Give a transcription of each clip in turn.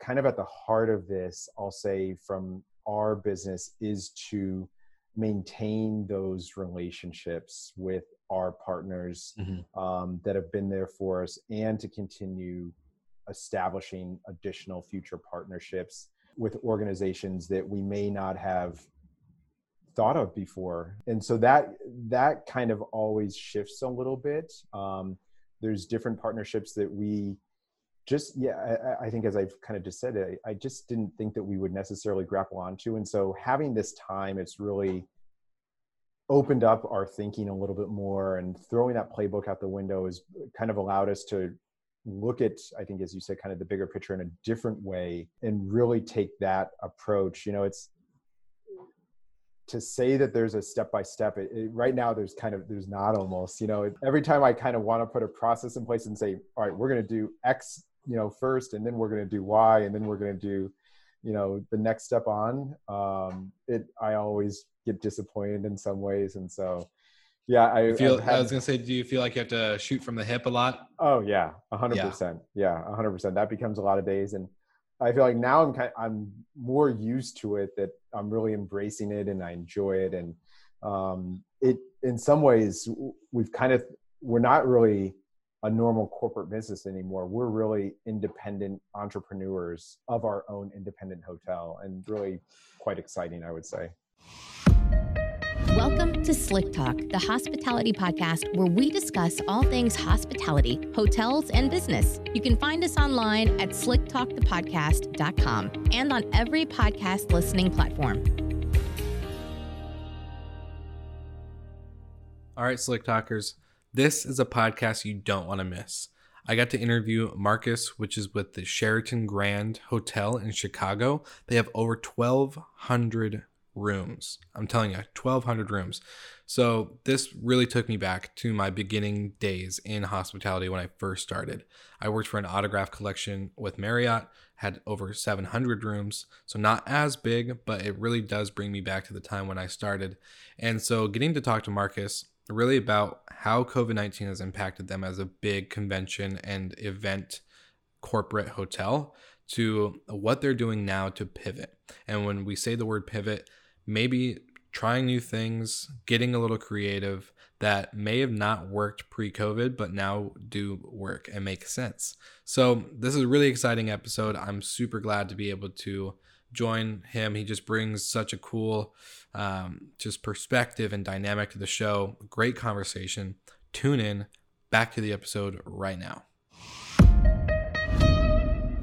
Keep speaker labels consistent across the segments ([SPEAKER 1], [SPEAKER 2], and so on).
[SPEAKER 1] Kind of at the heart of this, I'll say from our business is to maintain those relationships with our partners mm-hmm. um, that have been there for us and to continue establishing additional future partnerships with organizations that we may not have thought of before and so that that kind of always shifts a little bit um, there's different partnerships that we just yeah I, I, think as i've kind of just said I, I just didn't think that we would necessarily grapple onto. And so having this time it's really opened up our thinking a little bit more and throwing that playbook out the window has kind of allowed us to look at i think as you said kind of the bigger picture in a different way and really take that approach. You know it's to say that there's a step by step right now there's kind of there's not almost you know? Every time i kind of want to put a process in place and say all right we're going to do x you know first and then we're going to do why and then we're going to do you know the next step on. Um it i always get disappointed in some ways and so yeah i
[SPEAKER 2] feel had, i was gonna say do you feel like you have to shoot from the hip a lot?
[SPEAKER 1] Oh yeah 100% yeah. yeah 100% that becomes a lot of days and i feel like now i'm kind of, i'm more used to it that i'm really embracing it and i enjoy it and um it in some ways we've kind of we're not really a normal corporate business anymore. We're really independent entrepreneurs of our own independent hotel and really quite exciting, I would say.
[SPEAKER 3] Welcome to Slick Talk, the hospitality podcast where we discuss all things hospitality, hotels, and business. You can find us online at slicktalkthepodcast.com and on every podcast listening platform.
[SPEAKER 2] All right, Slick Talkers. This is a podcast you don't want to miss. I got to interview Marcus, which is with the Sheraton Grand Hotel in Chicago. They have over 1,200 rooms. I'm telling you, 1,200 rooms. So this really took me back to my beginning days in hospitality when I first started. I worked for an autograph collection with Marriott, had over 700 rooms. So not as big, but it really does bring me back to the time when I started. And so getting to talk to Marcus really about how COVID 19 has impacted them as a big convention and event corporate hotel to what they're doing now to pivot. And when we say the word pivot, maybe trying new things, getting a little creative that may have not worked pre COVID, but now do work and make sense. So, this is a really exciting episode. I'm super glad to be able to join him. He just brings such a cool um, just perspective and dynamic to the show. Great conversation. Tune in. Back to the episode right now.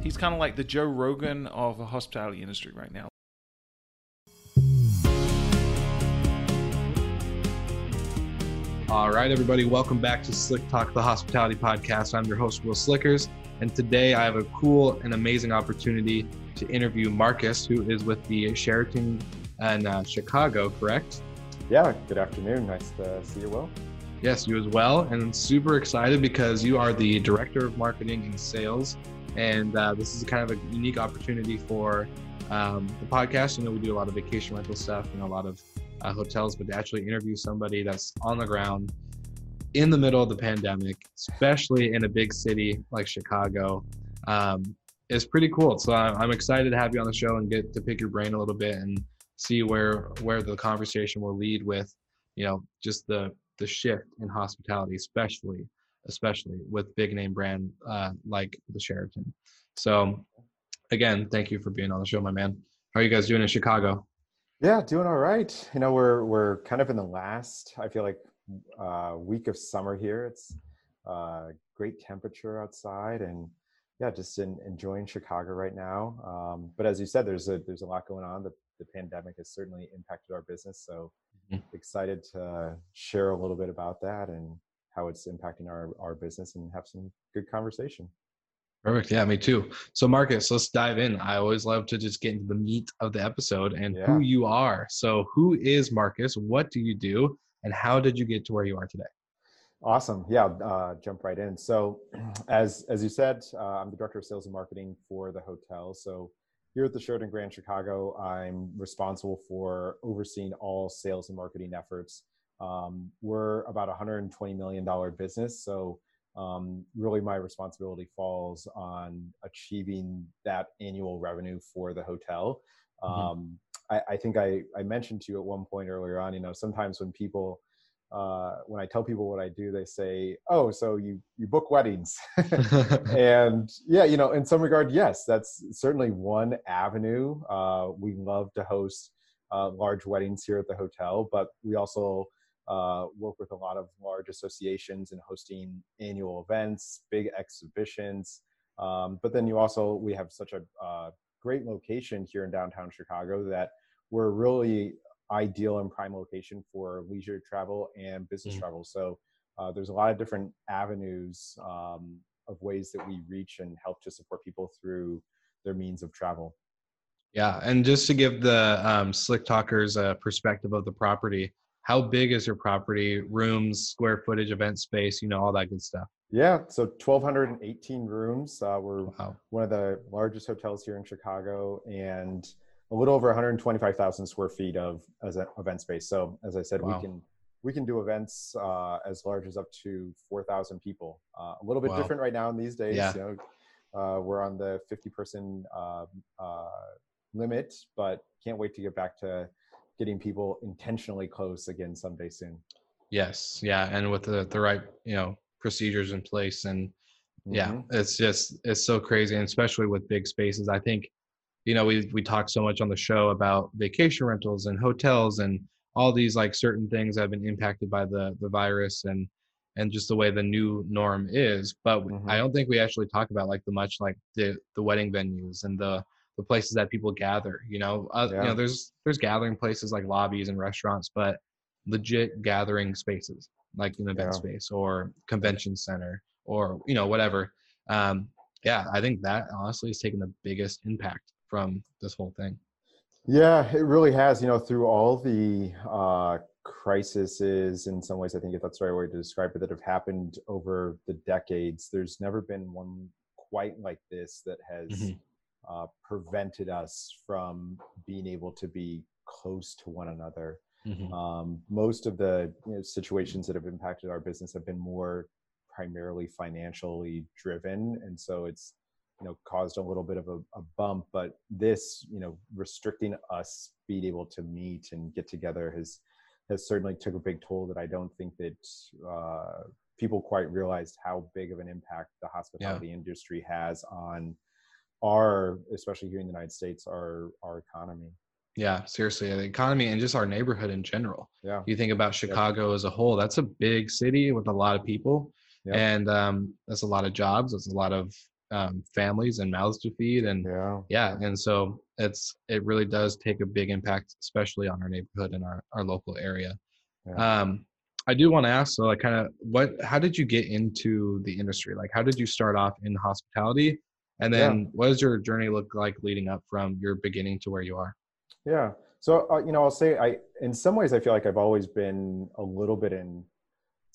[SPEAKER 4] He's kind of like the Joe Rogan of the hospitality industry right now.
[SPEAKER 2] All right, everybody, welcome back to Slick Talk, the hospitality podcast. I'm your host, Will Slickers, and today I have a cool and amazing opportunity to interview Marcus, who is with the Sheraton in uh, Chicago, correct?
[SPEAKER 1] Yeah, good afternoon. Nice to see you, Will.
[SPEAKER 2] Yes, you as well. And super excited because you are the director of marketing and sales. And uh, this is kind of a unique opportunity for um, the podcast. You know, we do a lot of vacation rental stuff and a lot of uh, hotels, but to actually interview somebody that's on the ground in the middle of the pandemic, especially in a big city like Chicago, um, is pretty cool. So I'm excited to have you on the show and get to pick your brain a little bit and see where where the conversation will lead with you know just the the shift in hospitality especially especially with big name brand uh, like the sheraton. So again thank you for being on the show my man. How are you guys doing in chicago?
[SPEAKER 1] Yeah doing all right. You know we're we're kind of in the last i feel like uh, week of summer here. It's uh, great temperature outside and yeah just in, enjoying chicago right now um, but as you said there's a there's a lot going on the the pandemic has certainly impacted our business. So mm-hmm. excited to share a little bit about that and how it's impacting our, our business and have some good conversation.
[SPEAKER 2] Perfect. Yeah, me too. So, Marcus, let's dive in. I always love to just get into the meat of the episode and yeah. who you are. So, who is Marcus? What do you do? And how did you get to where you are today?
[SPEAKER 1] Awesome. Yeah, uh, jump right in. So, as as you said, uh, I'm the director of sales and marketing for the hotel. So, here at the Sheraton Grand Chicago, I'm responsible for overseeing all sales and marketing efforts. Um, we're about a $120 million business. So, um, really my responsibility falls on achieving that annual revenue for the hotel. Mm-hmm. Um, I, I, think I, I mentioned to you at one point earlier on, you know, sometimes when people, uh, when I tell people what I do, they say, "Oh, so you you book weddings?" and yeah, you know, in some regard, yes, that's certainly one avenue. Uh, we love to host uh, large weddings here at the hotel, but we also uh, work with a lot of large associations in hosting annual events, big exhibitions. Um, but then you also, we have such a uh, great location here in downtown Chicago that we're really ideal and prime location for leisure travel and business mm-hmm. travel. So uh, there's a lot of different avenues um, of ways that we reach and help to support people through their means of travel.
[SPEAKER 2] Yeah, and just to give the um, Slick Talkers a perspective of the property, how big is your property rooms square footage event space you know all that good stuff
[SPEAKER 1] yeah so 1218 rooms uh, we're wow. one of the largest hotels here in chicago and a little over 125000 square feet of as event space so as i said wow. we can we can do events uh, as large as up to 4000 people uh, a little bit wow. different right now in these days yeah. you know uh, we're on the 50 person uh, uh, limit but can't wait to get back to getting people intentionally close again someday soon.
[SPEAKER 2] Yes, yeah, and with the the right you know procedures in place, and mm-hmm. yeah, it's just it's so crazy, and especially with big spaces. I think you know we we talk so much on the show about vacation rentals and hotels and all these like certain things that have been impacted by the the virus and and just the way the new norm is but mm-hmm. i don't think we actually talk about like the much like the the wedding venues and the the places that people gather. You know, uh, yeah. you know, there's there's gathering places like lobbies and restaurants, but legit gathering spaces like an event yeah. space or convention center or you know whatever. Um, yeah, I think that honestly has taken the biggest impact from this whole thing.
[SPEAKER 1] Yeah, it really has. You know, through all the uh, crises, in some ways, I think if that's the right way to describe it, that have happened over the decades, there's never been one quite like this that has mm-hmm uh, prevented us from being able to be close to one another. Mm-hmm. Um, most of the you know, situations that have impacted our business have been more primarily financially driven, and so it's you know caused a little bit of a, a, bump. But this, you know, restricting us being able to meet and get together has has certainly took a big toll that I don't think that uh, people quite realized how big of an impact the hospitality yeah. industry has on our especially here in the united states our our economy
[SPEAKER 2] yeah seriously the economy and just our neighborhood in general yeah you think about chicago as a whole that's a big city with a lot of people and um, that's a lot of jobs that's a lot of um, families and mouths to feed and yeah yeah and so it's it really does take a big impact especially on our neighborhood and our, our local area yeah. um i do want to ask so like kind of what how did you get into the industry like how did you start off in hospitality and then yeah. what does your journey look like leading up from your beginning to where you are?
[SPEAKER 1] Yeah. So, uh, you know, I'll say I, in some ways, I feel like I've always been a little bit in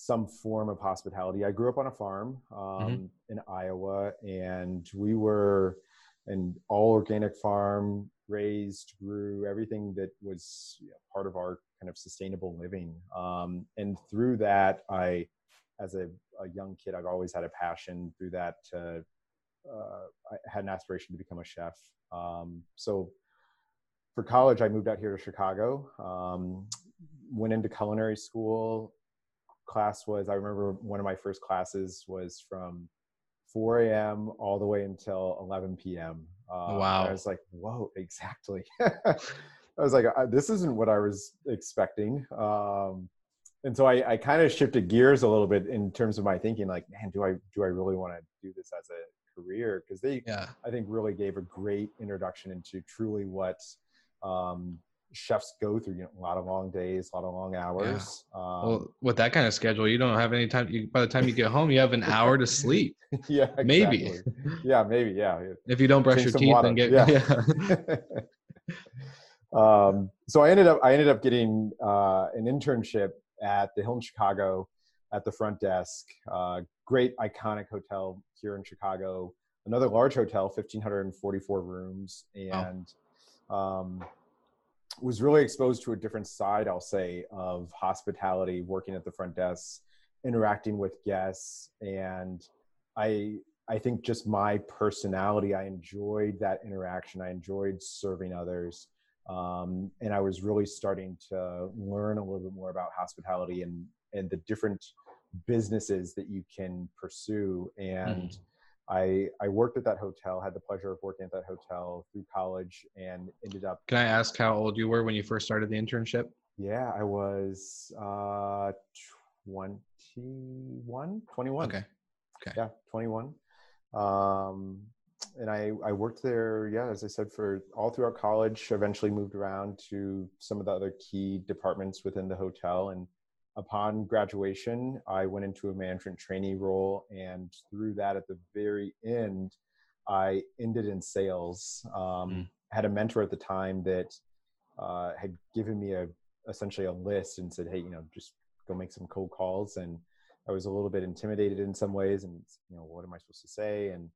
[SPEAKER 1] some form of hospitality. I grew up on a farm um, mm-hmm. in Iowa, and we were an all organic farm, raised, grew everything that was you know, part of our kind of sustainable living. Um, and through that, I, as a, a, young kid, I've always had a passion through that to uh, I had an aspiration to become a chef. Um, so for college, I moved out here to Chicago. Um, went into culinary school. Class was I remember one of my first classes was from 4 a.m. all the way until 11 p.m.
[SPEAKER 2] Uh, wow!
[SPEAKER 1] I was like, whoa, exactly. I was like, this isn't what I was expecting. Um, and so I, I kind of shifted gears a little bit in terms of my thinking. Like, man, do I do I really want to do this as a career because they yeah. i think really gave a great introduction into truly what um, chefs go through you know, a lot of long days, a lot of long hours.
[SPEAKER 2] Yeah.
[SPEAKER 1] Um,
[SPEAKER 2] well, with that kind of schedule, you don't have any time. You, by the time you get home, you have an hour to sleep.
[SPEAKER 1] yeah, exactly.
[SPEAKER 2] maybe.
[SPEAKER 1] Yeah, maybe. Yeah.
[SPEAKER 2] If you don't brush
[SPEAKER 1] Drink
[SPEAKER 2] your teeth
[SPEAKER 1] water.
[SPEAKER 2] and get
[SPEAKER 1] Yeah. um, so I ended up I ended up getting uh, an internship at the Hilton Chicago at the front desk. Uh, great iconic hotel here in Chicago. Another large hotel, fifteen hundred and forty four rooms, and um, was really exposed to a different side, I'll say, of hospitality, working at the front desk, interacting with guests, and I I think just my personality, I enjoyed that interaction. I enjoyed serving others. Um, and I was really starting to learn a little bit more about hospitality and, and the different businesses that you can pursue. And
[SPEAKER 2] Mhm.
[SPEAKER 1] I, I worked at that hotel, had the pleasure of working at that hotel through college and ended up,
[SPEAKER 2] Can I ask how old you were when you first started the internship?
[SPEAKER 1] yeah, I was uh, 21, 21.
[SPEAKER 2] Okay. okay.
[SPEAKER 1] yeah 21 um and i i worked there yeah as i said for all throughout college eventually moved around to some of the other key departments within the hotel and upon graduation i went into a management trainee role and through that at the very end i ended in sales um,
[SPEAKER 2] Mm.
[SPEAKER 1] had a mentor at the time that uh, had given me a essentially a list and said hey you know just go make some cold calls and I was a little bit intimidated in some ways, and you know, what am I supposed to say? And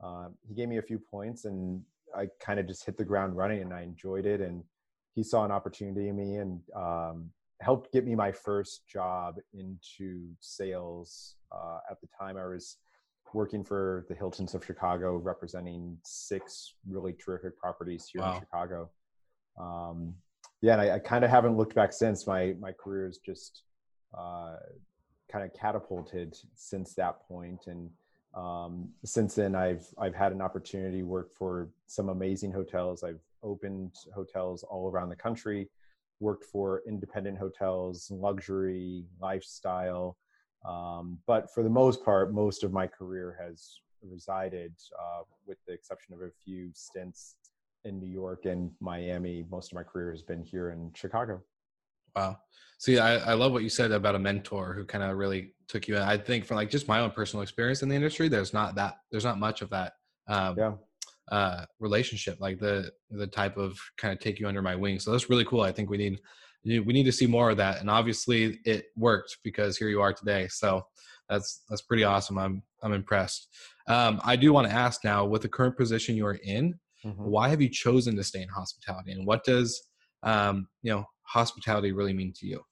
[SPEAKER 1] um, he gave me a few points, and I kind of just hit the ground running, and I enjoyed it. And he saw an opportunity in me, and um, helped get me my first job into sales. Uh, at the time, I was working for the Hiltons of Chicago, representing six really terrific properties here
[SPEAKER 2] Wow.
[SPEAKER 1] in Chicago. Um, yeah, and I, I kind of haven't looked back since. My my career is just uh, kind of catapulted since that point and um, since then i've i've had an opportunity to work for some amazing hotels i've opened hotels all around the country worked for independent hotels luxury lifestyle um, but for the most part most of my career has resided uh, with the exception of a few stints in new york and miami most of my career has been here in chicago
[SPEAKER 2] Wow. See, I, I love what you said about a mentor who kind of really took you in. I think from like just my own personal experience in the industry, there's not that there's not much of that um,
[SPEAKER 1] yeah
[SPEAKER 2] uh, relationship, like the the type of kind of take you under my wing. So that's really cool. I think we need we need to see more of that. And obviously, it worked because here you are today. So that's that's pretty awesome. I'm I'm impressed. Um, I do want to ask now, with the current position you are in,
[SPEAKER 1] Mhm.
[SPEAKER 2] why have you chosen to stay in hospitality, and what does um, you know hospitality really mean to you?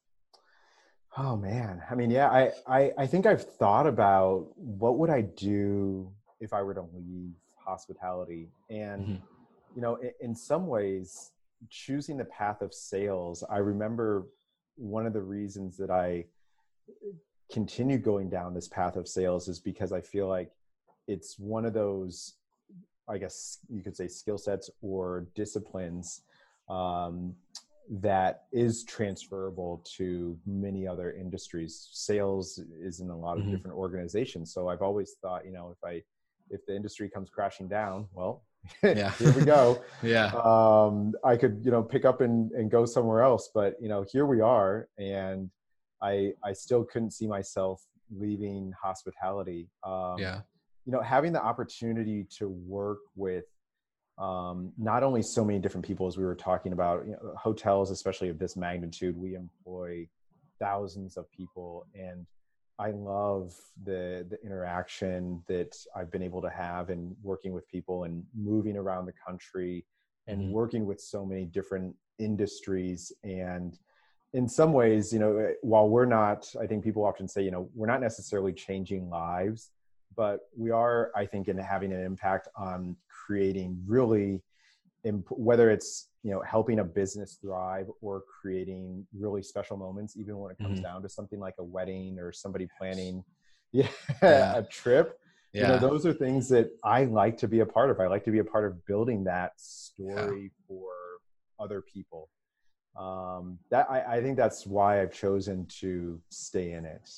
[SPEAKER 1] Oh man, I mean, yeah, I, I I think I've thought about what would I do if I were to leave hospitality, and
[SPEAKER 2] Mhm.
[SPEAKER 1] you know, in, in some ways, choosing the path of sales. I remember one of the reasons that I continue going down this path of sales is because I feel like it's one of those, I guess you could say, skill sets or disciplines um, that is transferable to many other industries. Sales is in a lot of
[SPEAKER 2] Mhm.
[SPEAKER 1] different organizations. So I've always thought, you know, if I if the industry comes crashing down, well,
[SPEAKER 2] Yeah.
[SPEAKER 1] here we go.
[SPEAKER 2] Yeah.
[SPEAKER 1] Um, I could, you know, pick up and, and go somewhere else. But you know, here we are, and I I still couldn't see myself leaving hospitality. Um,
[SPEAKER 2] yeah.
[SPEAKER 1] you know having the opportunity to work with um, not only so many different people as we were talking about you know, hotels especially of this magnitude we employ thousands of people and i love the the interaction that i've been able to have in working with people and moving around the country and
[SPEAKER 2] Mhm.
[SPEAKER 1] working with so many different industries and in some ways you know while we're not i think people often say you know we're not necessarily changing lives but we are i think in having an impact on creating really imp- whether it's you know helping a business thrive or creating really special moments even when it comes
[SPEAKER 2] Mhm.
[SPEAKER 1] down to something like a wedding or somebody planning yeah,
[SPEAKER 2] Yeah.
[SPEAKER 1] a trip
[SPEAKER 2] Yeah.
[SPEAKER 1] you know those are things that i like to be a part of i like to be a part of building that story for other people um that I, I think that's why i've chosen to stay in it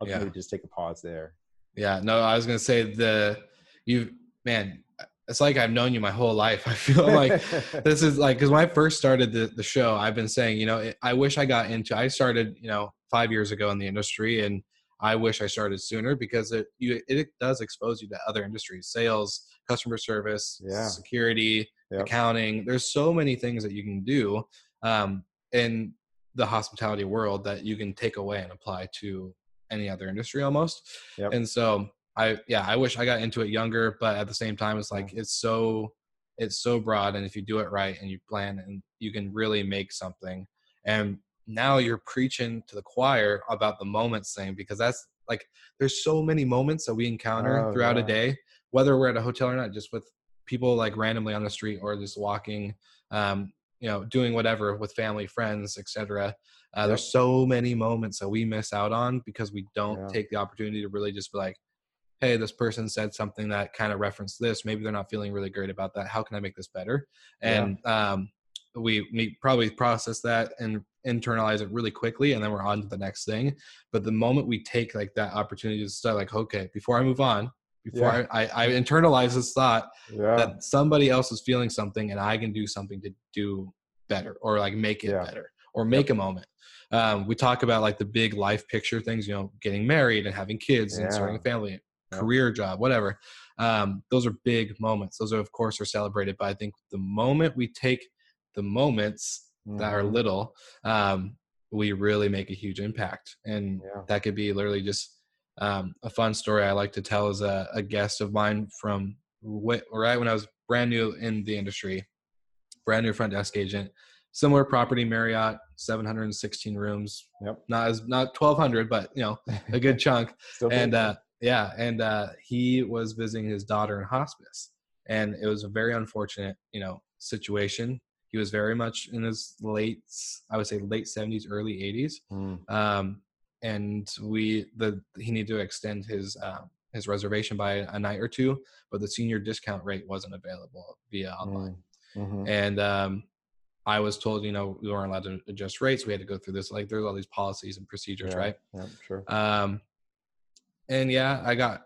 [SPEAKER 1] i'll
[SPEAKER 2] Yeah.
[SPEAKER 1] just take a pause there
[SPEAKER 2] Yeah, no, I was gonna say the you man, it's like I've known you my whole life. I feel like this is like because when I first started the, the show, I've been saying, you know, it, I wish I got into. I started, you know, five years ago in the industry, and I wish I started sooner because it you it does expose you to other industries, sales, customer service,
[SPEAKER 1] Yeah.
[SPEAKER 2] security,
[SPEAKER 1] Yep.
[SPEAKER 2] accounting. There's so many things that you can do um, in the hospitality world that you can take away and apply to any other industry almost.
[SPEAKER 1] Yep.
[SPEAKER 2] And so I yeah, I wish I got into it younger, but at the same time it's like it's so it's so broad and if you do it right and you plan and you can really make something. And now you're preaching to the choir about the moments thing because that's like there's so many moments that we encounter
[SPEAKER 1] Oh,
[SPEAKER 2] throughout a day, whether we're at a hotel or not, just with people like randomly on the street or just walking, um, you know, doing whatever with family, friends, etc. Uh,
[SPEAKER 1] Yep.
[SPEAKER 2] There's so many moments that we miss out on because we don't
[SPEAKER 1] Yeah.
[SPEAKER 2] take the opportunity to really just be like, hey, this person said something that kind of referenced this. Maybe they're not feeling really great about that. How can I make this better?
[SPEAKER 1] Yeah.
[SPEAKER 2] And um, we, we probably process that and internalize it really quickly, and then we're on to the next thing. But the moment we take like that opportunity to start, like, okay, before I move on, before
[SPEAKER 1] Yeah.
[SPEAKER 2] I, I, I internalize this thought
[SPEAKER 1] yeah.
[SPEAKER 2] that somebody else is feeling something and I can do something to do better or like make it
[SPEAKER 1] Yeah.
[SPEAKER 2] better or make a moment. Um, we talk about like the big life picture things, you know, getting married and having kids and starting a family, Career job, whatever. Um, those are big moments. Those are, of course, are celebrated. But I think the moment we take the moments that are
[SPEAKER 1] Mhm.
[SPEAKER 2] little, um, we really make a huge impact. And
[SPEAKER 1] Yeah.
[SPEAKER 2] that could be literally just um, a fun story I like to tell is a, a guest of mine from wh- right when I was brand new in the industry, brand new front desk agent, similar property, Marriott, 716 rooms,
[SPEAKER 1] Yep.
[SPEAKER 2] not as not 1200, but you know, a good chunk. And uh, yeah, and uh, he was visiting his daughter in hospice, and it was a very unfortunate, you know, situation. He was very much in his late, I would say, late 70s, early 80s
[SPEAKER 1] Mm.
[SPEAKER 2] um, and we the he needed to extend his um, his reservation by a night or two, but the senior discount rate wasn't available via online.
[SPEAKER 1] Mm. Mhm.
[SPEAKER 2] And um, I was told, you know, we weren't allowed to adjust rates. We had to go through this. Like, there's all these policies and procedures,
[SPEAKER 1] Yeah.
[SPEAKER 2] right?
[SPEAKER 1] Yeah, sure.
[SPEAKER 2] Um, and yeah, I got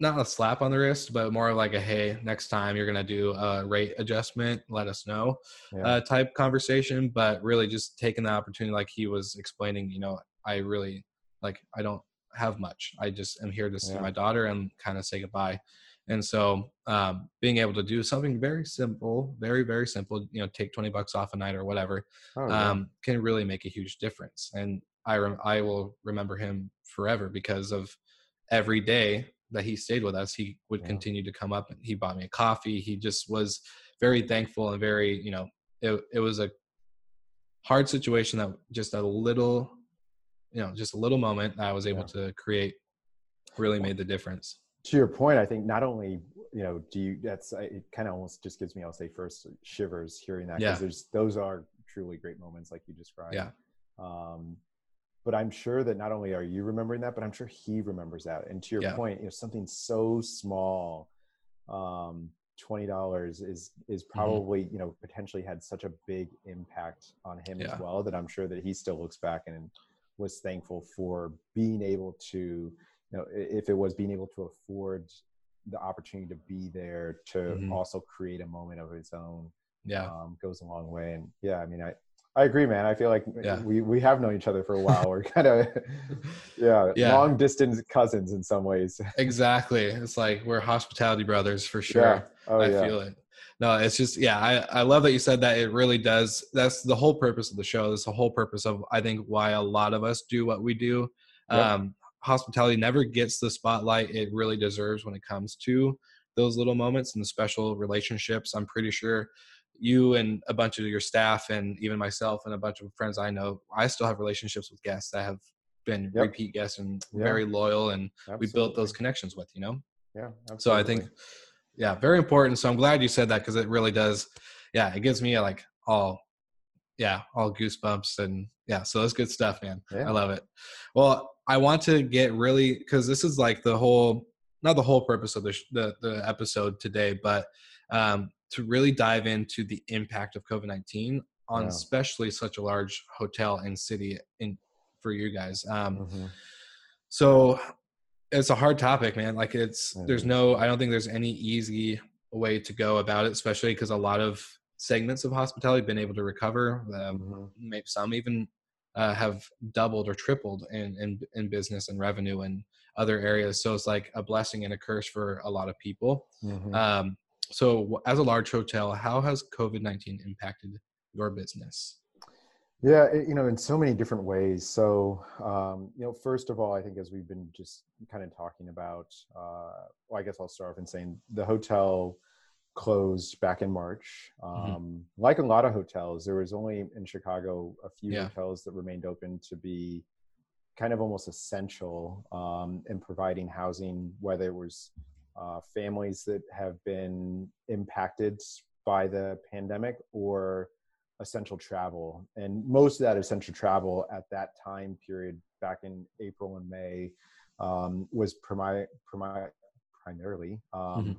[SPEAKER 2] not a slap on the wrist, but more like a hey, next time you're gonna do a rate adjustment, let us know
[SPEAKER 1] Yeah.
[SPEAKER 2] uh, type conversation. But really, just taking the opportunity, like he was explaining, you know, I really like I don't have much. I just am here to see
[SPEAKER 1] Yeah.
[SPEAKER 2] my daughter and kind of say goodbye. And so, um, being able to do something very simple, very very simple, you know, take twenty bucks off a night or whatever,
[SPEAKER 1] Oh, yeah.
[SPEAKER 2] um, can really make a huge difference. And I rem- I will remember him forever because of every day that he stayed with us. He would
[SPEAKER 1] Yeah.
[SPEAKER 2] continue to come up and he bought me a coffee. He just was very thankful and very you know it it was a hard situation that just a little you know just a little moment I was able
[SPEAKER 1] Yeah.
[SPEAKER 2] to create really made the difference.
[SPEAKER 1] to your point, I think not only you know do you that's it kind of almost just gives me I'll say first shivers hearing that
[SPEAKER 2] Yeah.
[SPEAKER 1] because there's those are truly great moments like you described.
[SPEAKER 2] Yeah.
[SPEAKER 1] Um, but I'm sure that not only are you remembering that, but I'm sure he remembers that. And to your
[SPEAKER 2] Yeah.
[SPEAKER 1] point, you know, something so small, um, twenty dollars is is
[SPEAKER 2] Mm-hmm.
[SPEAKER 1] probably you know potentially had such a big impact on him
[SPEAKER 2] Yeah.
[SPEAKER 1] as well that I'm sure that he still looks back and was thankful for being able to you know if it was being able to afford the opportunity to be there to
[SPEAKER 2] Mhm.
[SPEAKER 1] also create a moment of his own
[SPEAKER 2] Yeah.
[SPEAKER 1] um, goes a long way. And yeah, I mean, I, I agree, man. I feel like
[SPEAKER 2] Yeah.
[SPEAKER 1] we, we have known each other for a while. We're kind of, yeah,
[SPEAKER 2] Yeah.
[SPEAKER 1] long distance cousins in some ways.
[SPEAKER 2] exactly. It's like we're hospitality brothers for sure.
[SPEAKER 1] Yeah. Oh
[SPEAKER 2] I
[SPEAKER 1] yeah.
[SPEAKER 2] feel it. No, it's just yeah. I I love that you said that. It really does. That's the whole purpose of the show. That's the whole purpose of I think why a lot of us do what we do.
[SPEAKER 1] Yep.
[SPEAKER 2] Um, hospitality never gets the spotlight it really deserves when it comes to those little moments and the special relationships. I'm pretty sure you and a bunch of your staff and even myself and a bunch of friends I know, I still have relationships with guests that have been
[SPEAKER 1] Yep.
[SPEAKER 2] repeat guests and
[SPEAKER 1] Yeah.
[SPEAKER 2] very loyal and we built those connections with, you know?
[SPEAKER 1] Yeah.
[SPEAKER 2] so i think yeah very important so i'm glad you said that because it really does yeah it gives me like all yeah all goosebumps and yeah so that's good stuff man
[SPEAKER 1] Yeah.
[SPEAKER 2] i love it well i want to get really because this is like the whole not the whole purpose of the sh- the, the episode today but um to really dive into the impact of covid-19 on
[SPEAKER 1] Yeah.
[SPEAKER 2] especially such a large hotel and city in for you guys um
[SPEAKER 1] Mhm.
[SPEAKER 2] so it's a hard topic, man. Like it's
[SPEAKER 1] It
[SPEAKER 2] there's no I don't think there's any easy way to go about it, especially because a lot of segments of hospitality have been able to recover. Um,
[SPEAKER 1] Mhm.
[SPEAKER 2] maybe some even uh, have doubled or tripled in, in in business and revenue and other areas. So it's like a blessing and a curse for a lot of people.
[SPEAKER 1] Mhm.
[SPEAKER 2] Um, so, as a large hotel, how has COVID nineteen impacted your business?
[SPEAKER 1] Yeah, it- you know, in so many different ways. So, um, you know, first of all, I think as we've been just kind of talking about, uh, well, I guess I'll start off in saying the hotel closed back in March.
[SPEAKER 2] Mhm.
[SPEAKER 1] Um, Like a lot of hotels, there was only in Chicago a few
[SPEAKER 2] Yeah.
[SPEAKER 1] hotels that remained open to be kind of almost essential um, in providing housing, whether it was uh, families that have been impacted by the pandemic or essential travel. And most of that essential travel at that time period, back in April and May, um, was primi- primi- primarily um,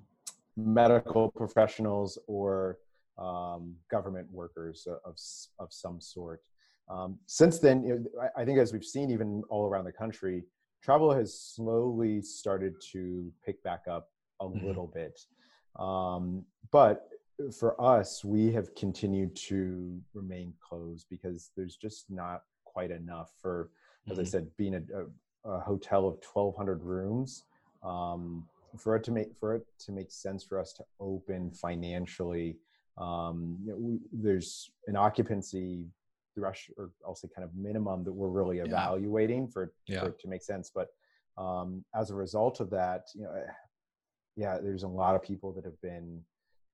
[SPEAKER 1] medical professionals or um, government workers of, of some sort. Um, since then, you know, I, I think as we've seen even all around the country, travel has slowly started to pick back up a
[SPEAKER 2] Mhm.
[SPEAKER 1] little bit. Um, but for us, we have continued to remain closed because there's just not quite enough for, as I
[SPEAKER 2] Mhm.
[SPEAKER 1] said, being a, a, a hotel of 1,200 rooms. Um, for it to make for it to make sense for us to open financially, um, you know, we, there's an occupancy thresh or I'll say kind of minimum that we're really
[SPEAKER 2] Yeah.
[SPEAKER 1] evaluating for,
[SPEAKER 2] Yeah.
[SPEAKER 1] for it to make sense. But um, as a result of that, you know, eh, yeah, there's a lot of people that have been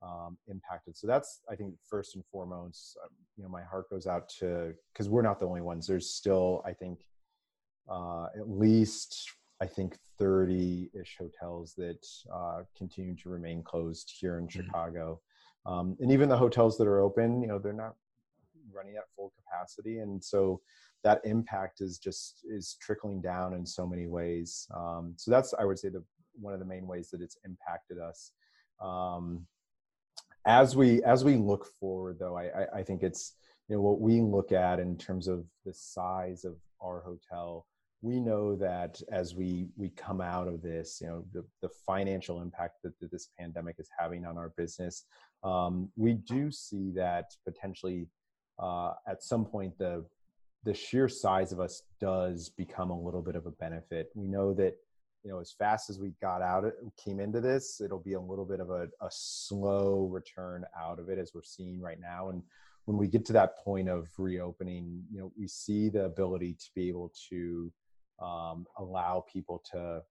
[SPEAKER 1] um, impacted. So that's I think first and foremost, um, you know, my heart goes out to because we're not the only ones. There's still I think uh, at least I think 30-ish hotels that uh, continue to remain closed here in Chicago. Um, and even the hotels that are open, you know, they're not running at full capacity, and so that impact is just is trickling down in so many ways. Um, so that's I would say the one of the main ways that it's impacted us. Um, as we as we look forward, though, I, I, I think it's you know what we look at in terms of the size of our hotel we know that as we we come out of this you know the, the financial impact that, that this pandemic is having on our business um, we do see that potentially uh, at some point the the sheer size of us does become a little bit of a benefit we know that you know as fast as we got out it came into this it'll be a little bit of a, a slow return out of it as we're seeing right now and when we get to that point of reopening you know we see the ability to be able to um, allow people to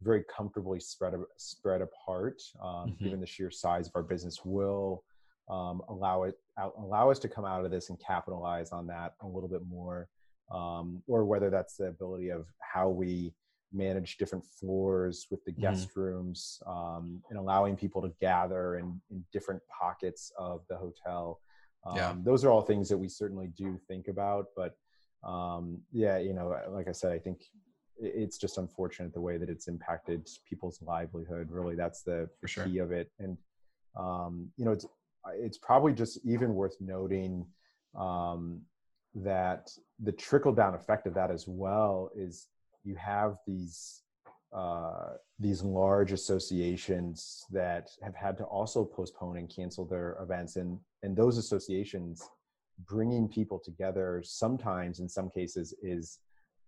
[SPEAKER 1] very comfortably spread spread apart, um,
[SPEAKER 2] Mhm.
[SPEAKER 1] given the sheer size of our business, will um, allow it out, allow us to come out of this and capitalize on that a little bit more, um, or whether that's the ability of how we manage different floors with the
[SPEAKER 2] Mhm.
[SPEAKER 1] guest rooms um, and allowing people to gather in, in different pockets of the hotel. Um,
[SPEAKER 2] Yeah.
[SPEAKER 1] Those are all things that we certainly do think about, but um, yeah, you know, like I said, I think it's just unfortunate the way that it's impacted people's livelihood. Really, that's the, the
[SPEAKER 2] sure.
[SPEAKER 1] key of it. And um, you know, it's it's probably just even worth noting um, that the trickle down effect of that as well is you have these uh, these large associations that have had to also postpone and cancel their events, and and those associations bringing people together sometimes in some cases is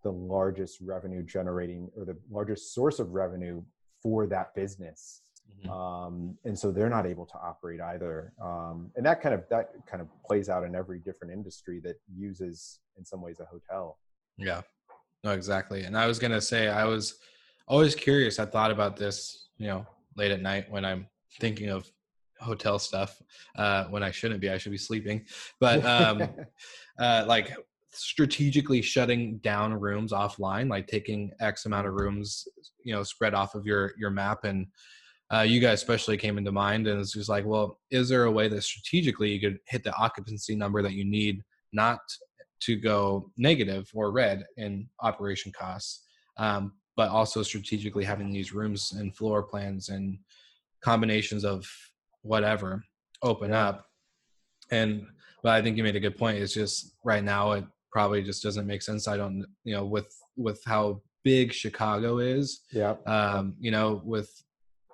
[SPEAKER 1] the largest revenue generating or the largest source of revenue for that business
[SPEAKER 2] Mhm.
[SPEAKER 1] um, and so they're not able to operate either um, and that kind of that kind of plays out in every different industry that uses in some ways a hotel
[SPEAKER 2] Yeah, no, exactly. And I was gonna say, I was always curious. I thought about this, you know, late at night when I'm thinking of hotel stuff. Uh, when I shouldn't be, I should be sleeping. But um, uh, like strategically shutting down rooms offline, like taking X amount of rooms, you know, spread off of your your map. And uh, you guys especially came into mind, and it's just like, well, is there a way that strategically you could hit the occupancy number that you need, not to go negative or red in operation costs, um, but also strategically having these rooms and floor plans and combinations of whatever open up. And but I think you made a good point. It's just right now it probably just doesn't make sense. I don't, you know, with with how big Chicago is,
[SPEAKER 1] yeah
[SPEAKER 2] um, you know, with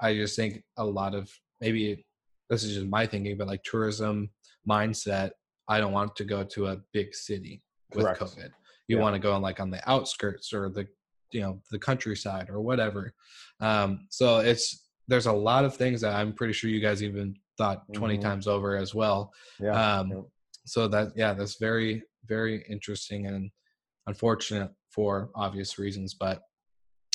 [SPEAKER 2] I just think a lot of maybe this is just my thinking, but like tourism mindset, I don't want to go to a big city with
[SPEAKER 1] Correct.
[SPEAKER 2] COVID. You
[SPEAKER 1] Yeah.
[SPEAKER 2] want to go on like on the outskirts or the you know the countryside or whatever. Um, so it's there's a lot of things that I'm pretty sure you guys even thought 20
[SPEAKER 1] Mhm.
[SPEAKER 2] times over as well.
[SPEAKER 1] Yeah.
[SPEAKER 2] Um, so that yeah, that's very very interesting and unfortunate for obvious reasons. But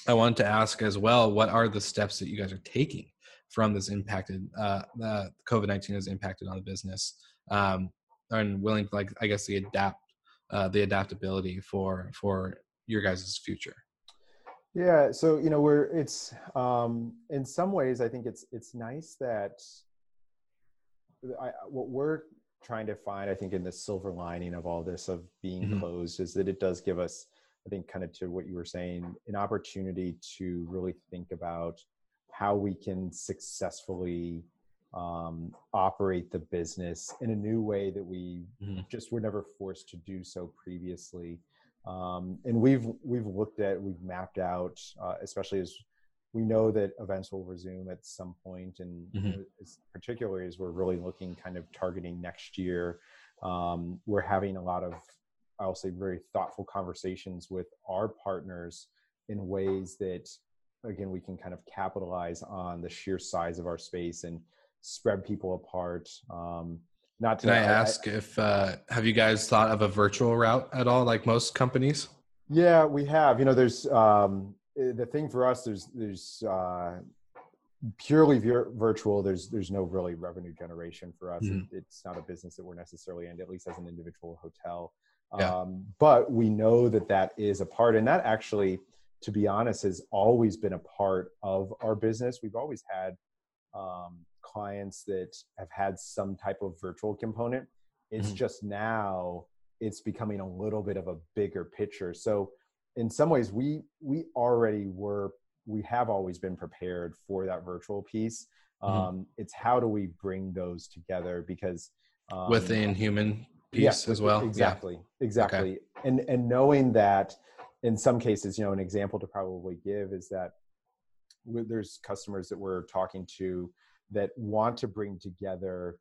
[SPEAKER 2] I wanted to ask as well, what are the steps that you guys are taking from this impacted uh, uh COVID nineteen has impacted on the business, um, and willing like I guess the adapt uh, the adaptability for for your guys' future.
[SPEAKER 1] Yeah, so you know, we're it's um, in some ways I think it's it's nice that I, what we're trying to find, I think, in the silver lining of all this of being
[SPEAKER 2] Mhm.
[SPEAKER 1] closed is that it does give us, I think, kind of to what you were saying, an opportunity to really think about how we can successfully um, operate the business in a new way that we
[SPEAKER 2] Mhm.
[SPEAKER 1] just were never forced to do so previously. Um, and we've we've looked at, we've mapped out, uh, especially as we know that events will resume at some point, and
[SPEAKER 2] Mhm.
[SPEAKER 1] as, particularly as we're really looking kind of targeting next year, um, we're having a lot of, I'll say, very thoughtful conversations with our partners in ways that, again, we can kind of capitalize on the sheer size of our space and spread people apart. Um, not to
[SPEAKER 2] Can I ask if uh, have you guys thought of a virtual route at all, like most companies?
[SPEAKER 1] Yeah, we have. You know, there's um, the thing for us. There's there's uh, purely vir- virtual. There's there's no really revenue generation for us.
[SPEAKER 2] Mhm.
[SPEAKER 1] It, it's not a business that we're necessarily in, at least as an individual hotel.
[SPEAKER 2] Yeah.
[SPEAKER 1] Um, but we know that that is a part, and that actually, to be honest, has always been a part of our business. We've always had um, clients that have had some type of virtual component. It's
[SPEAKER 2] Mhm.
[SPEAKER 1] just now it's becoming a little bit of a bigger picture. So in some ways we we already were we have always been prepared for that virtual piece.
[SPEAKER 2] Mhm.
[SPEAKER 1] Um, it's how do we bring those together because um,
[SPEAKER 2] With the inhuman piece
[SPEAKER 1] Yes,
[SPEAKER 2] as well. Yeah.
[SPEAKER 1] Exactly, exactly. And and knowing that in some cases, you know, an example to probably give is that there's customers that we're talking to that want to bring together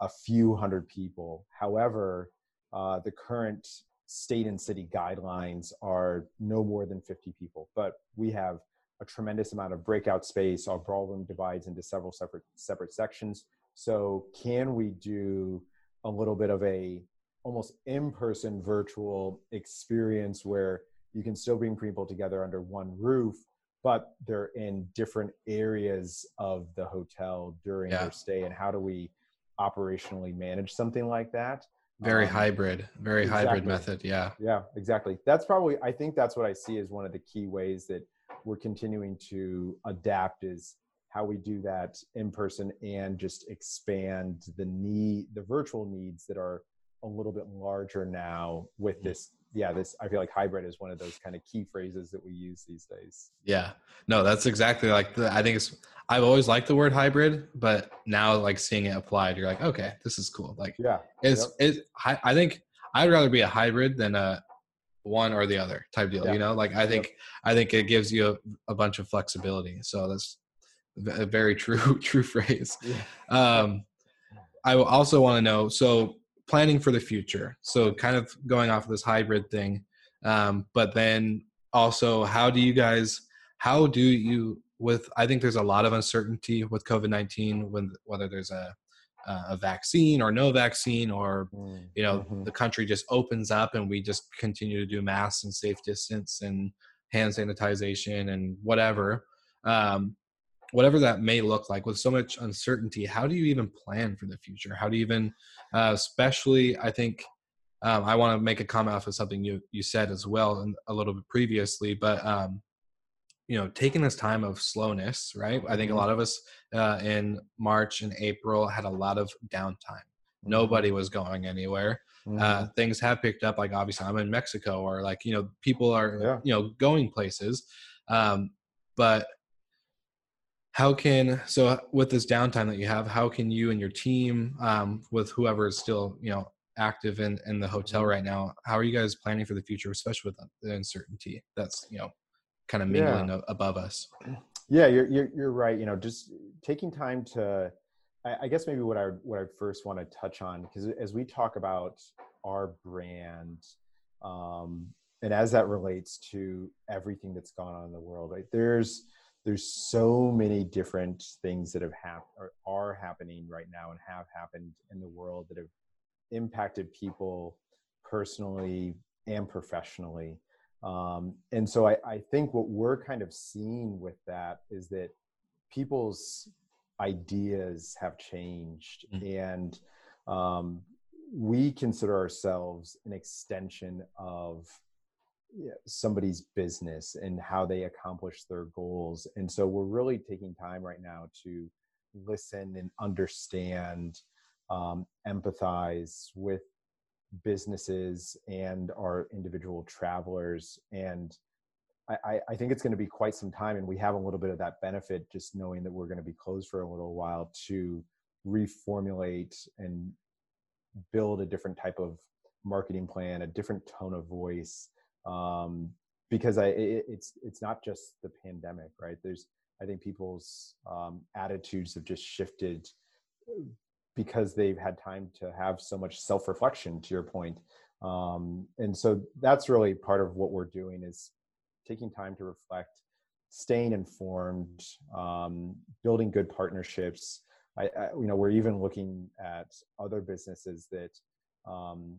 [SPEAKER 1] a few hundred people. However, uh, the current state and city guidelines are no more than 50 people, but we have a tremendous amount of breakout space. Our ballroom divides into several separate separate sections. So, can we do a little bit of a almost in-person virtual experience where you can still bring people together under one roof, but they're in different areas of the hotel during
[SPEAKER 2] Yeah.
[SPEAKER 1] their stay? And how do we operationally manage something like that?
[SPEAKER 2] Very
[SPEAKER 1] Um,
[SPEAKER 2] hybrid, very hybrid method. Yeah.
[SPEAKER 1] yeah, exactly. That's probably I think that's what I see as one of the key ways that we're continuing to adapt is how we do that in person and just expand the need the virtual needs that are a little bit larger now with mm. this yeah this i feel like hybrid is one of those kind of key phrases that we use these days
[SPEAKER 2] Yeah. No, that's exactly like the I think it's I've always liked the word hybrid, but now like seeing it applied, you're like, okay, this is cool. Like
[SPEAKER 1] yeah
[SPEAKER 2] it's it I, I think I'd rather be a hybrid than a one or the other type deal.
[SPEAKER 1] Yeah.
[SPEAKER 2] You know, like I think I think it gives you a, a bunch of flexibility. So that's a very true true phrase. Um, I also want to know so planning for the future. So kind of going off of this hybrid thing, um, but then also how do you guys how do you with I think there's a lot of uncertainty with COVID nineteen when whether there's a a vaccine or no vaccine or
[SPEAKER 1] Mm,
[SPEAKER 2] you know
[SPEAKER 1] mhm.
[SPEAKER 2] the country just opens up and we just continue to do masks and safe distance and hand sanitization and whatever um, whatever that may look like with so much uncertainty how do you even plan for the future how do you even uh, especially i think um, i want to make a comment off of something you you said as well and a little bit previously but um, you know taking this time of slowness right i think a
[SPEAKER 1] Mhm.
[SPEAKER 2] lot of us uh, in march and april had a lot of downtime nobody was going anywhere
[SPEAKER 1] Mhm.
[SPEAKER 2] uh, things have picked up like obviously i'm in mexico or like you know people are
[SPEAKER 1] Yeah.
[SPEAKER 2] you know going places um, but how can so with this downtime that you have how can you and your team um, with whoever is still you know active in in the hotel
[SPEAKER 1] Mm-hmm.
[SPEAKER 2] right now how are you guys planning for the future especially with the uncertainty that's you know kind of mingling a- above us
[SPEAKER 1] Yeah, you're, you're, you're right. You know, just taking time to, I, I guess maybe what I, what I first want to touch on, because as we talk about our brand, um, and as that relates to everything that's gone on in the world, right? There's, there's so many different things that have happened or are happening right now and have happened in the world that have impacted people personally and professionally. Um, and so I, I think what we're kind of seeing with that is that people's ideas have changed mm-hmm. and um, we consider ourselves an extension of somebody's business and how they accomplish their goals and so we're really taking time right now to listen and understand um, empathize with businesses and our individual travelers and I, I think it's going to be quite some time and we have a little bit of that benefit just knowing that we're going to be closed for a little while to reformulate and build a different type of marketing plan a different tone of voice um, because I, it, it's it's not just the pandemic right? There's i think people's um, attitudes have just shifted because they've had time to have so much self-reflection to your point. Um, and so that's really part of what we're doing is taking time to reflect staying informed um, building good partnerships. I, I, you know we're even looking at other businesses that um,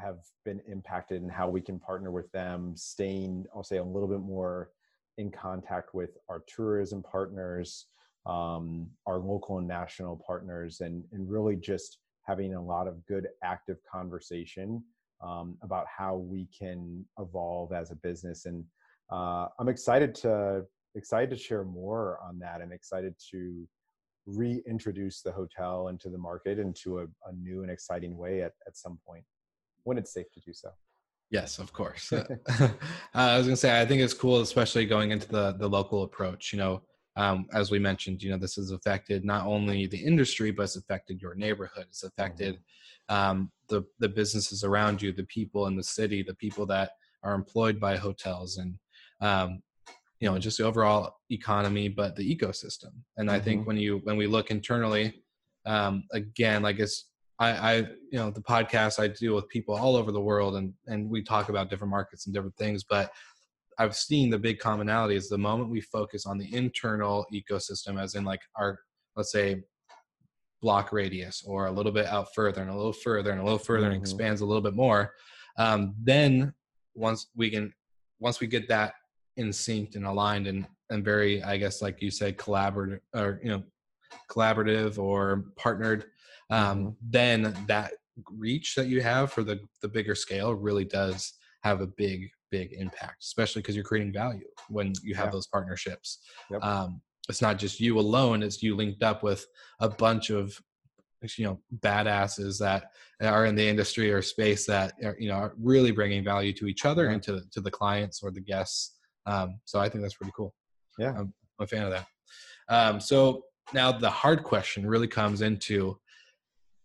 [SPEAKER 1] have been impacted and how we can partner with them staying i'll say a little bit more in contact with our tourism partners um, our local and national partners and, and really just having a lot of good active conversation um, about how we can evolve as a business. And uh, i'm excited to excited to share more on that and excited to reintroduce the hotel into the market into a, a new and exciting way at, at some point when it's safe to do so
[SPEAKER 2] Yes, of course. uh, I was gonna say I think it's cool, especially going into the the local approach. You know, um, as we mentioned, you know, this has affected not only the industry, but it's affected your neighborhood. It's affected mm-hmm. um, the the businesses around you, the people in the city, the people that are employed by hotels, and um, you know, just the overall economy, but the ecosystem. And mm-hmm. I think mm-hmm. when you when we look internally, um, again, like it's I, I, you know, the podcast I deal with people all over the world, and and we talk about different markets and different things, but I've seen the big commonality is the moment we focus on the internal ecosystem, as in like our, let's say, block radius or a little bit out further and a little further and a little further mm-hmm. and expands a little bit more. Um, then once we can, once we get that in synced and aligned and, and very, I guess, like you said, collaborative or, you know, collaborative or partnered, um, mm-hmm. then that reach that you have for the, the bigger scale really does have a big big impact, especially because you're creating value when you have yeah. those partnerships. Yep. Um, it's not just you alone; it's you linked up with a bunch of you know badasses that are in the industry or space that are, you know are really bringing value to each other yeah. and to to the clients or the guests. Um, so I think that's pretty cool.
[SPEAKER 1] Yeah,
[SPEAKER 2] I'm a fan of that. Um, so now the hard question really comes into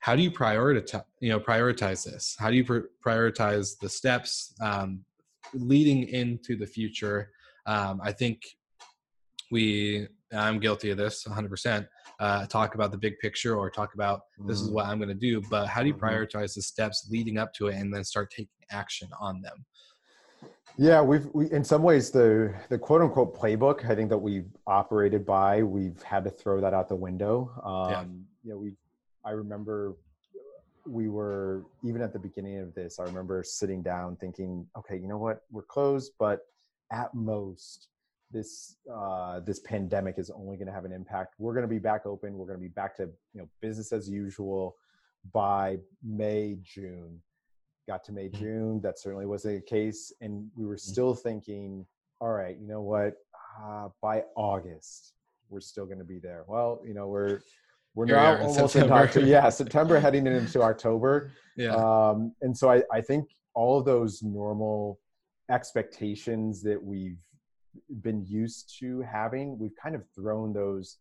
[SPEAKER 2] how do you prioritize you know prioritize this how do you pr- prioritize the steps um, leading into the future, um, I think we, I'm guilty of this 100%, uh, talk about the big picture or talk about mm. this is mm-hmm. what I'm going to do. But how do you mm-hmm. prioritize the steps leading up to it and then start taking action on them?
[SPEAKER 1] Yeah, we've we, in some ways the the quote unquote playbook I think that we've operated by we've had to throw that out the window. Um, yeah. You know, we I remember we were even at the beginning of this i remember sitting down thinking okay you know what? We're closed but at most this uh, this pandemic is only going to have an impact. We're going to be back open. We're going to be back to you know business as usual by may june. Got to may mm-hmm. june. That certainly wasn't the case and we were mm-hmm. still thinking all right you know what? Uh, by august we're still going to be there. Well you know we're we're Here now we almost in October. Yeah, September heading into October.
[SPEAKER 2] Yeah.
[SPEAKER 1] Um, and so I, I think all of those normal expectations that we've been used to having, we've kind of thrown those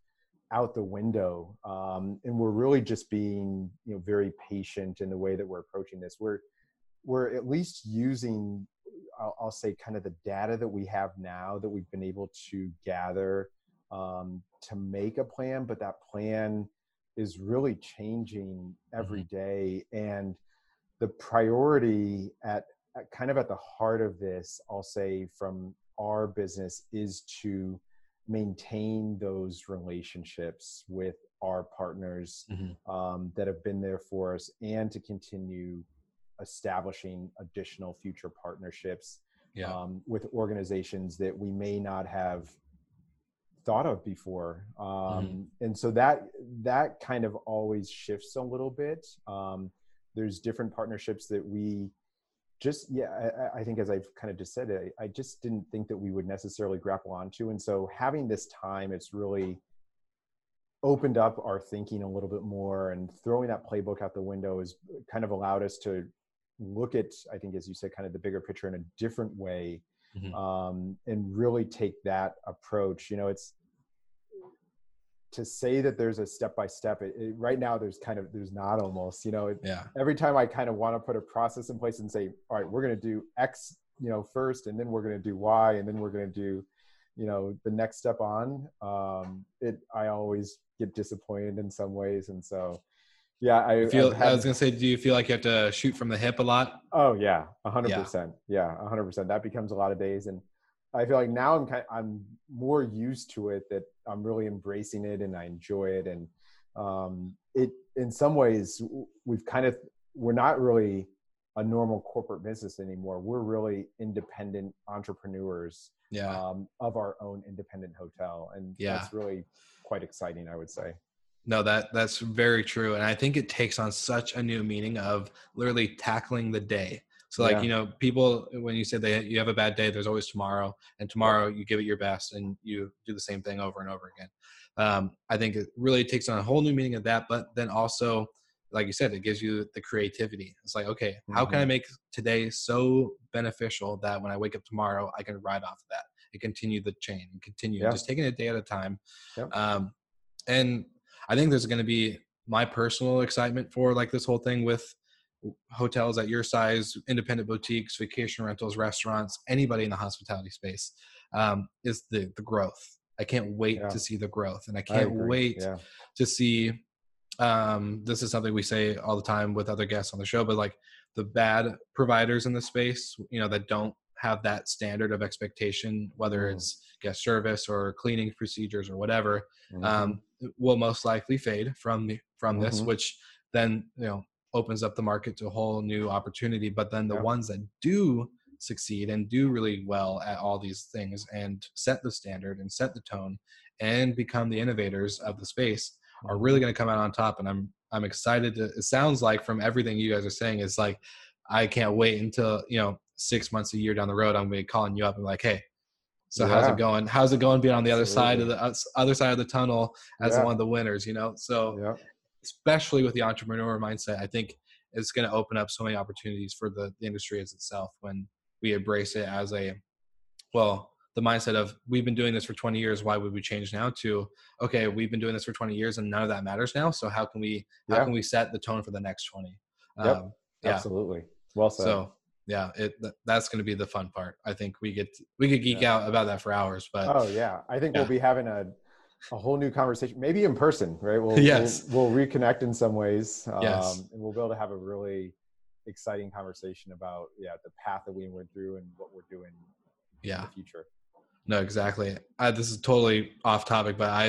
[SPEAKER 1] out the window. Um, and we're really just being, you know, very patient in the way that we're approaching this. We're we're at least using, I'll, I'll say, kind of the data that we have now that we've been able to gather um, to make a plan, but that plan is really changing every
[SPEAKER 2] Mm-hmm.
[SPEAKER 1] And the priority at, at kind of at the heart of this, I'll say from our business is to maintain those relationships with our partners
[SPEAKER 2] Mhm.
[SPEAKER 1] um, that have been there for us and to continue establishing additional future partnerships
[SPEAKER 2] Yeah.
[SPEAKER 1] um, with organizations that we may not have thought of before. Um,
[SPEAKER 2] Mm-hmm.
[SPEAKER 1] and so that that kind of always shifts a little bit. Um, there's different partnerships that we just yeah I, I think as i've kind of just said I, I just didn't think that we would necessarily grapple onto. And so having this time it's really opened up our thinking a little bit more and throwing that playbook out the window has kind of allowed us to look at i think as you said kind of the bigger picture in a different way
[SPEAKER 2] Mhm.
[SPEAKER 1] um, and really take that approach you know it's to say that there's a step by step right now there's kind of there's not almost you know it,
[SPEAKER 2] Yeah.
[SPEAKER 1] every time i kind of want to put a process in place and say all right we're going to do x you know first and then we're going to do y and then we're going to do you know the next step on um it i always get disappointed in some ways and so yeah i
[SPEAKER 2] You feel,
[SPEAKER 1] had-
[SPEAKER 2] I was gonna say, do you feel like you have to shoot from the hip a lot?
[SPEAKER 1] Oh yeah, a hundred percent. Yeah, a hundred percent. That becomes a lot of days, and I feel like now I'm kind I'm more used to it that I'm really embracing it and I enjoy it, and um, it in some ways we've kind of we're not really a normal corporate business anymore. We're really independent entrepreneurs
[SPEAKER 2] Yeah.
[SPEAKER 1] um, of our own independent hotel, and
[SPEAKER 2] Yeah.
[SPEAKER 1] that's really quite exciting. I would say.
[SPEAKER 2] No, that that's very true, and I think it takes on such a new meaning of literally tackling the day. So, like
[SPEAKER 1] Yeah.
[SPEAKER 2] you know, people when you say they you have a bad day, there's always tomorrow, and tomorrow you give it your best, and you do the same thing over and over again. Um, I think it really takes on a whole new meaning of that, but then also, like you said, it gives you the creativity. It's like, okay, how can I make today so beneficial that when I wake up tomorrow, I can ride off of that and continue the chain and continue
[SPEAKER 1] Yeah.
[SPEAKER 2] just taking it a day at a time.
[SPEAKER 1] Yep.
[SPEAKER 2] Um, and I think there's going to be my personal excitement for like this whole thing with hotels at your size, independent boutiques, vacation rentals, restaurants, anybody in the hospitality space um, is the the growth. I can't wait
[SPEAKER 1] Yeah.
[SPEAKER 2] to see the growth, and I
[SPEAKER 1] I
[SPEAKER 2] can't
[SPEAKER 1] agree.
[SPEAKER 2] wait
[SPEAKER 1] Yeah.
[SPEAKER 2] to see. Um, this is something we say all the time with other guests on the show, but like the bad providers in the space, you know, that don't have that standard of expectation, whether
[SPEAKER 1] Mm.
[SPEAKER 2] it's guest service or cleaning procedures or whatever,
[SPEAKER 1] Mhm.
[SPEAKER 2] um, will most likely fade from the, from this,
[SPEAKER 1] Mhm.
[SPEAKER 2] which then you know opens up the market to a whole new opportunity. But then the
[SPEAKER 1] Yeah.
[SPEAKER 2] ones that do succeed and do really well at all these things and set the standard and set the tone and become the innovators of the space are really going to come out on top. And I'm I'm excited to. It sounds like from everything you guys are saying, it's like I can't wait until you know six months a year down the road. I'm going to be calling you up and like, hey. So how's it going? How's it going being on the other side of the us- other side of the tunnel as
[SPEAKER 1] Yeah.
[SPEAKER 2] one of the winners? You know, so
[SPEAKER 1] yeah.
[SPEAKER 2] especially with the entrepreneur mindset, I think it's going to open up so many opportunities for the, the industry as itself when we embrace it as a, well, the mindset of we've been doing this for 20 years. Why would we change now to, okay, we've been doing this for 20 years and none of that matters now. So how can we, how can we set the tone for the next 20?
[SPEAKER 1] Yep.
[SPEAKER 2] Um, yeah.
[SPEAKER 1] Absolutely. Well said.
[SPEAKER 2] So yeah, it, that's going to be the fun part. I think we get, we could geek
[SPEAKER 1] Yeah.
[SPEAKER 2] out about that for hours, but
[SPEAKER 1] Oh yeah, I think
[SPEAKER 2] Yeah.
[SPEAKER 1] we'll be having a a whole new conversation, maybe in person, right? We'll,
[SPEAKER 2] Yes.
[SPEAKER 1] we'll, we'll reconnect in some ways, um,
[SPEAKER 2] Yes.
[SPEAKER 1] and we'll be able to have a really exciting conversation about yeah the path that we went through and what we're doing in
[SPEAKER 2] yeah.
[SPEAKER 1] the future.
[SPEAKER 2] No, exactly. I, this is totally off topic, but I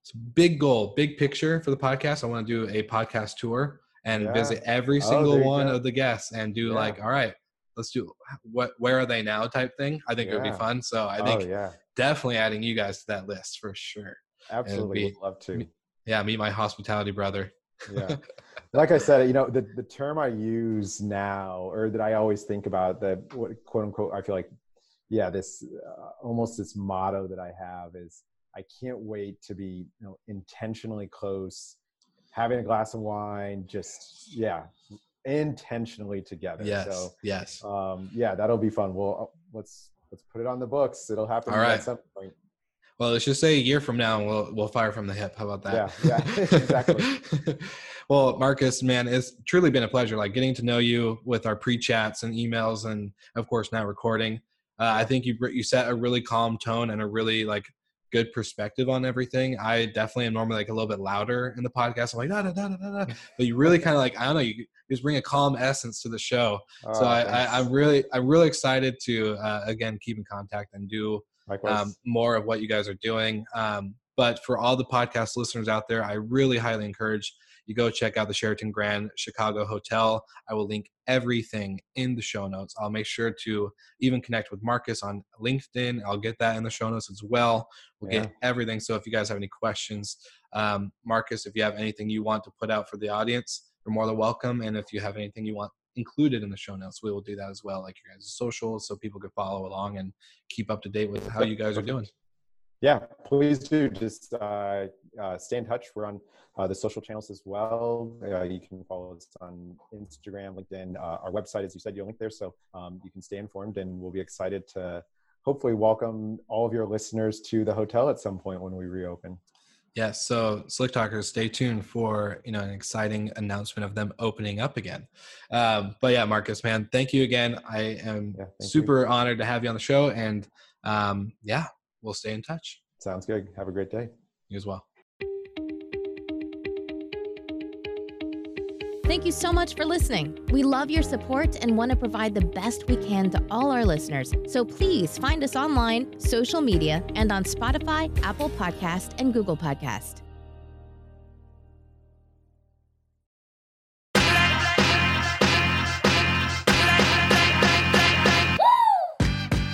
[SPEAKER 2] it's a big goal, big picture for the podcast. I want to do a podcast tour and
[SPEAKER 1] Yeah.
[SPEAKER 2] visit every
[SPEAKER 1] Oh,
[SPEAKER 2] single
[SPEAKER 1] you
[SPEAKER 2] one of the guests and do
[SPEAKER 1] Yeah.
[SPEAKER 2] like, all right, let's do what where are they now type thing. I think it would be fun. So I
[SPEAKER 1] oh
[SPEAKER 2] think
[SPEAKER 1] yeah,
[SPEAKER 2] definitely adding you guys to that list for sure.
[SPEAKER 1] absolutely,
[SPEAKER 2] be-
[SPEAKER 1] would love to.
[SPEAKER 2] me- Yeah, meet my hospitality brother.
[SPEAKER 1] yeah like i said you know the, the term i use now or that i always think about that what quote unquote i feel like yeah this uh, almost this motto that i have is i can't wait to be you know intentionally close having a glass of wine just yeah intentionally together
[SPEAKER 2] Yes.
[SPEAKER 1] so
[SPEAKER 2] yes.
[SPEAKER 1] um yeah that'll be fun well let's let's put it on the books it'll happen
[SPEAKER 2] All right.
[SPEAKER 1] at some point
[SPEAKER 2] Well, let's just say a year from now, we'll we'll fire from the hip. How about that?
[SPEAKER 1] Yeah, yeah, exactly.
[SPEAKER 2] well, Marcus, man, it's truly been a pleasure. Like getting to know you with our pre chats and emails, and of course now recording. Uh, I think you you set a really calm tone and a really like good perspective on everything. I definitely am normally like a little bit louder in the podcast. I'm like da da da da da, but you really kind of like I don't know. You just bring a calm essence to the show. Oh, so I, I, am really I'm really excited to uh, again keep in contact and do um, more of what you guys are doing. Um, but for all the podcast listeners out there, I really highly encourage you go check out the Sheraton Grand Chicago Hotel. I will link everything in the show notes. I'll make sure to even connect with Marcus on LinkedIn. I'll get that in the show notes as well. We'll yeah. get everything. So if you guys have any questions, um, Marcus, if you have anything you want to put out for the audience, you're more than welcome. And if you have anything you want included in the show notes, we will do that as well, like your guys' socials, so people can follow along and keep up to date with how you guys are doing.
[SPEAKER 1] Yeah, please do. Just uh, uh, stay in touch. We're on uh, the social channels as well. Uh, you can follow us on Instagram, LinkedIn. Uh, our website, as you said, you'll link there, so um, you can stay informed. And we'll be excited to hopefully welcome all of your listeners to the hotel at some point when we reopen.
[SPEAKER 2] Yes, so Slick Talkers, stay tuned for you know an exciting announcement of them opening up again. Um, but yeah, Marcus, man, thank you again. I am yeah, super you. honored to have you on the show, and um, yeah, we'll stay in touch.
[SPEAKER 1] Sounds good. Have a great day.
[SPEAKER 2] You as well.
[SPEAKER 3] Thank you so much for listening. We love your support and want to provide the best we can to all our listeners. So please find us online, social media, and on Spotify, Apple Podcast, and Google Podcast.